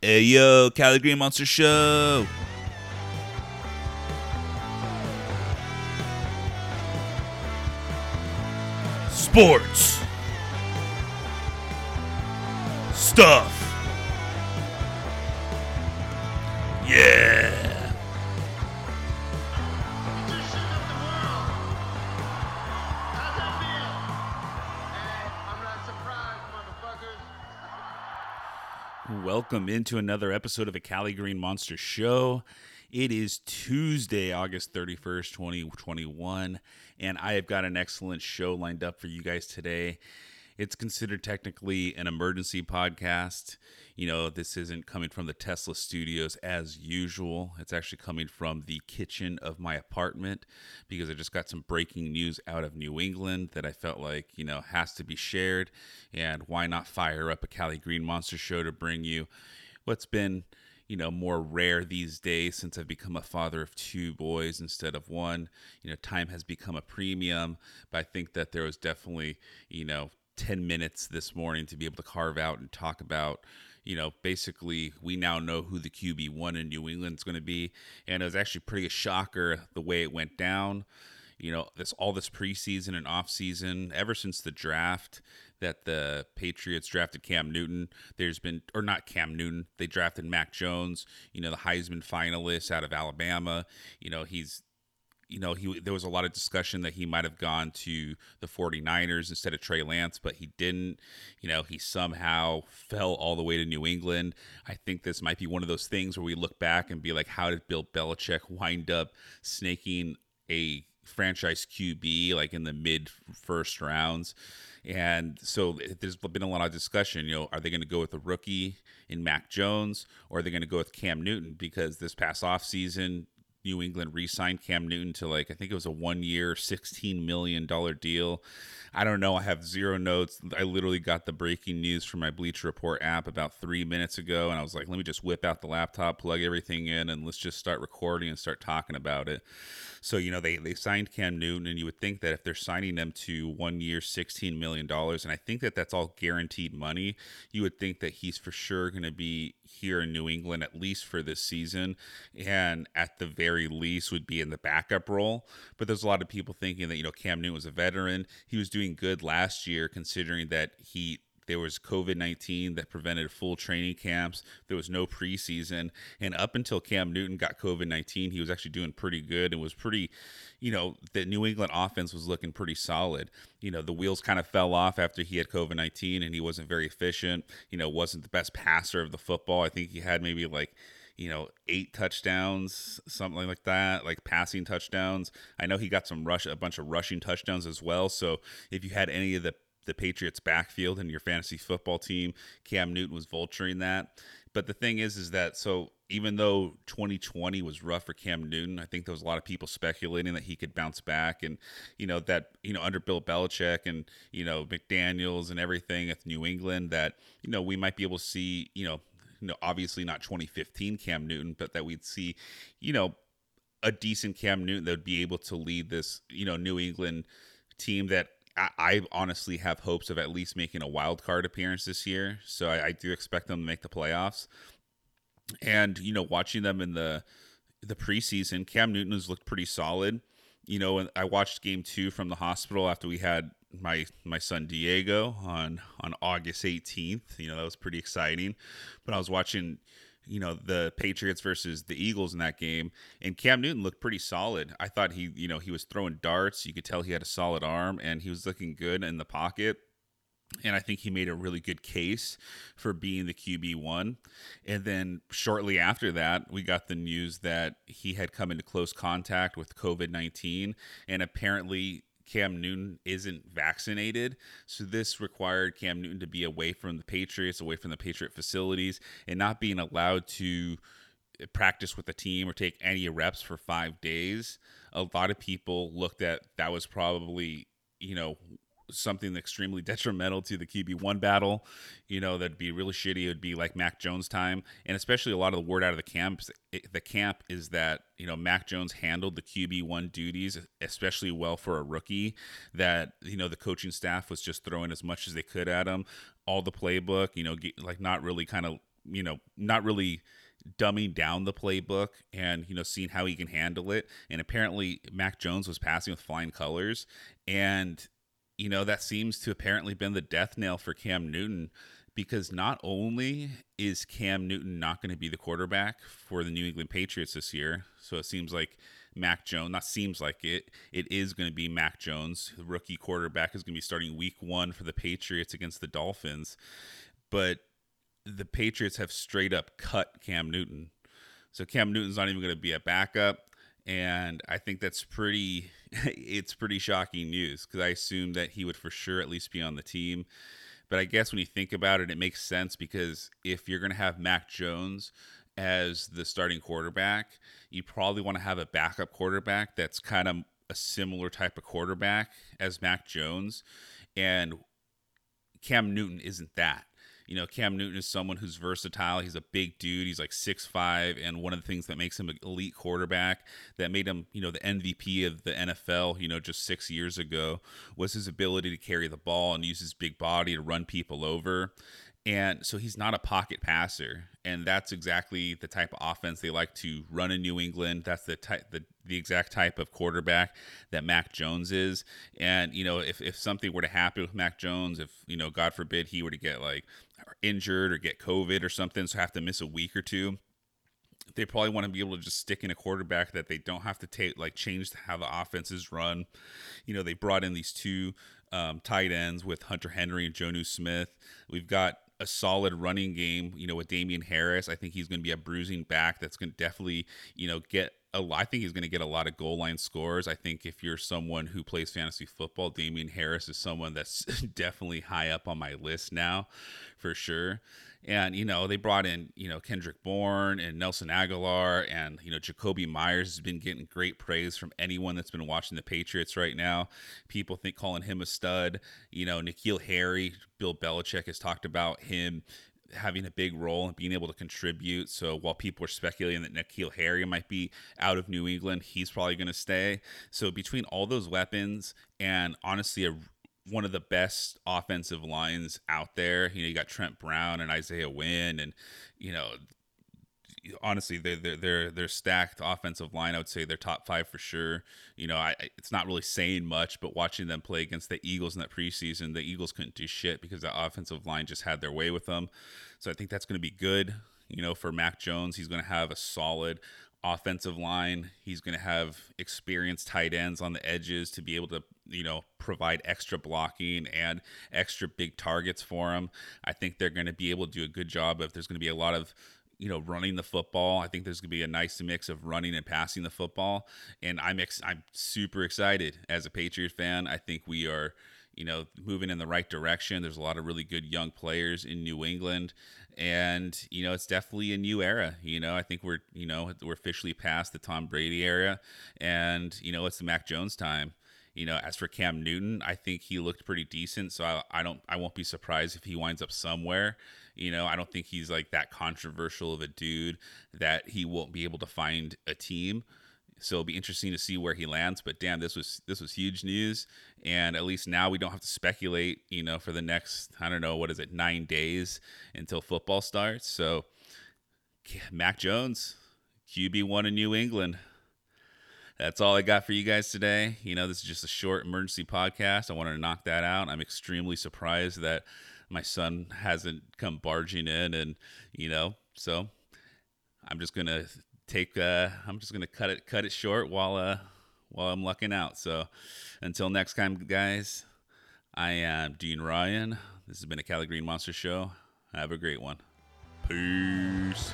Hey yo, Cali Green Monster Show. Sports. Stuff. Yeah. Welcome into another episode of the Cali Green Monster Show. It is Tuesday, August 31st, 2021, and I have got an excellent show lined up for you guys today. It's considered technically an emergency podcast. You know, this isn't coming from the Tesla studios as usual. It's actually coming from the kitchen of my apartment because I just got some breaking news out of New England that I felt like, you know, has to be shared. And why not fire up a Cali Green Monster show to bring you what's been you know more rare these days since I've become a father of two boys instead of one. You know, time has become a premium, but I think that there was definitely you know 10 minutes this morning to be able to carve out and talk about you know basically we now know who the QB1 in New England is going to be and it was actually pretty a shocker the way it went down you know this all this preseason and offseason ever since the draft that the Patriots drafted Cam Newton. There's been, or not Cam Newton, they drafted Mac Jones, you know, the Heisman finalist out of Alabama. You know, he's you know, he there was a lot of discussion that he might have gone to the 49ers instead of Trey Lance, but he didn't. You know, he somehow fell all the way to New England. I think this might be one of those things where we look back and be like, how did Bill Belichick wind up snaking a franchise QB like in the mid first rounds? And so there's been a lot of discussion. You know, are they going to go with a rookie in Mac Jones or are they going to go with Cam Newton? Because this past offseason, New England re-signed Cam Newton to like I think it was a one-year, sixteen million dollar deal. I don't know. I have zero notes. I literally got the breaking news from my Bleacher Report app about three minutes ago, and I was like, let me just whip out the laptop, plug everything in, and let's just start recording and start talking about it. So you know they they signed Cam Newton, and you would think that if they're signing them to one year, sixteen million dollars, and I think that that's all guaranteed money, you would think that he's for sure going to be here in New England at least for this season, and at the very least would be in the backup role. But there's a lot of people thinking that you know Cam Newton was a veteran, he was doing good last year considering that he there was COVID 19 that prevented full training camps. There was no preseason. And up until Cam Newton got COVID 19, he was actually doing pretty good and was pretty, you know, the New England offense was looking pretty solid. You know, the wheels kind of fell off after he had COVID 19 and he wasn't very efficient. You know, wasn't the best passer of the football. I think he had maybe like, you know, eight touchdowns, something like that, like passing touchdowns. I know he got some rush, a bunch of rushing touchdowns as well. So if you had any of the the Patriots backfield in your fantasy football team. Cam Newton was vulturing that. But the thing is, is that so even though 2020 was rough for Cam Newton, I think there was a lot of people speculating that he could bounce back, and you know that you know under Bill Belichick and you know McDaniels and everything at New England, that you know we might be able to see you know you know obviously not 2015 Cam Newton, but that we'd see you know a decent Cam Newton that would be able to lead this you know New England team that I, honestly have hopes of at least making a wild card appearance this year. So I, I do expect them to make the playoffs. And you know, watching them in the the preseason, Cam Newton has looked pretty solid. You know, I watched game two from the hospital after we had my my son Diego on on August 18th. You know, that was pretty exciting. But I was watching you know the Patriots versus the Eagles in that game, and Cam Newton looked pretty solid. I thought he, you know, he was throwing darts. You could tell he had a solid arm, and he was looking good in the pocket. And I think he made a really good case for being the QB one. And then shortly after that, we got the news that he had come into close contact with COVID 19. And apparently, Cam Newton isn't vaccinated. So this required Cam Newton to be away from the Patriots, away from the Patriot facilities, and not being allowed to practice with the team or take any reps for five days. A lot of people looked at that was probably, you know, something extremely detrimental to the QB1 battle. You know, that'd be really shitty. It would be like Mac Jones time. And especially a lot of the word out of the camp, the camp is that, you know, Mac Jones handled the QB1 duties especially well for a rookie that, you know, the coaching staff was just throwing as much as they could at him. All the playbook, you know, like not really kind of you know, not really dumbing down the playbook and you know seeing how he can handle it and apparently Mac Jones was passing with flying colors and you know that seems to apparently been the death nail for Cam Newton because not only is Cam Newton not going to be the quarterback for the New England Patriots this year so it seems like Mac Jones. Not seems like it. It is going to be Mac Jones. The rookie quarterback is going to be starting week one for the Patriots against the Dolphins. But the Patriots have straight up cut Cam Newton. So Cam Newton's not even going to be a backup. And I think that's pretty, it's pretty shocking news because I assumed that he would for sure at least be on the team. But I guess when you think about it, it makes sense because if you're going to have Mac Jones, as the starting quarterback, you probably want to have a backup quarterback that's kind of a similar type of quarterback as Mac Jones. And Cam Newton isn't that. You know, Cam Newton is someone who's versatile. He's a big dude. He's like six five, and one of the things that makes him an elite quarterback, that made him, you know, the MVP of the NFL, you know, just six years ago, was his ability to carry the ball and use his big body to run people over. And so he's not a pocket passer. And that's exactly the type of offense they like to run in New England. That's the type the, the exact type of quarterback that Mac Jones is. And, you know, if, if something were to happen with Mac Jones, if, you know, God forbid he were to get like injured or get COVID or something, so have to miss a week or two, they probably want to be able to just stick in a quarterback that they don't have to take like change how the offense is run. You know, they brought in these two um, tight ends with Hunter Henry and Jonnu Smith. We've got a solid running game, you know, with Damien Harris. I think he's going to be a bruising back that's going to definitely, you know, get a I think he's going to get a lot of goal line scores. I think if you're someone who plays fantasy football, Damien Harris is someone that's definitely high up on my list now for sure. And, you know, they brought in, you know, Kendrick Bourne and Nelson Agholor and, you know, Jakobi Meyers has been getting great praise from anyone that's been watching the Patriots right now. People think calling him a stud. You know, N'Keal Harry, Bill Belichick has talked about him having a big role and being able to contribute. So while people are speculating that N'Keal Harry might be out of New England, he's probably going to stay. So between all those weapons and honestly a one of the best offensive lines out there. You know, you got Trent Brown and Isaiah Wynn, and you know, honestly, they're they're they're, stacked offensive line. I would say they're top five for sure. You know, I, it's not really saying much, but watching them play against the Eagles in that preseason, the Eagles couldn't do shit because the offensive line just had their way with them. So I think that's going to be good. You know, for Mac Jones, he's going to have a solid offensive line. He's going to have experienced tight ends on the edges to be able to, you know, provide extra blocking and extra big targets for him. I think they're going to be able to do a good job if there's going to be a lot of you know running the football. I think there's going to be a nice mix of running and passing the football and I'm ex- I'm super excited as a Patriot fan. I think we are you know, moving in the right direction. There's a lot of really good young players in New England, and you know, it's definitely a new era. You know, I think we're you know we're officially past the Tom Brady era, and you know, it's the Mac Jones time. You know, as for Cam Newton, I think he looked pretty decent, so I, I don't I won't be surprised if he winds up somewhere. You know, I don't think he's like that controversial of a dude that he won't be able to find a team so it'll be interesting to see where he lands. But damn, this was this was huge news, and at least now we don't have to speculate. You know, for the next I don't know what is it nine days until football starts. So Mac Jones, QB one in New England. That's all I got for you guys today. You know, this is just a short emergency podcast. I wanted to knock that out. I'm extremely surprised that my son hasn't come barging in, and you know, so I'm just gonna take uh I'm just gonna cut it cut it short while uh while I'm lucking out. So until next time, guys, I am Dean Ryan. This has been a Cali Green Monster Show. Have a great one. Peace.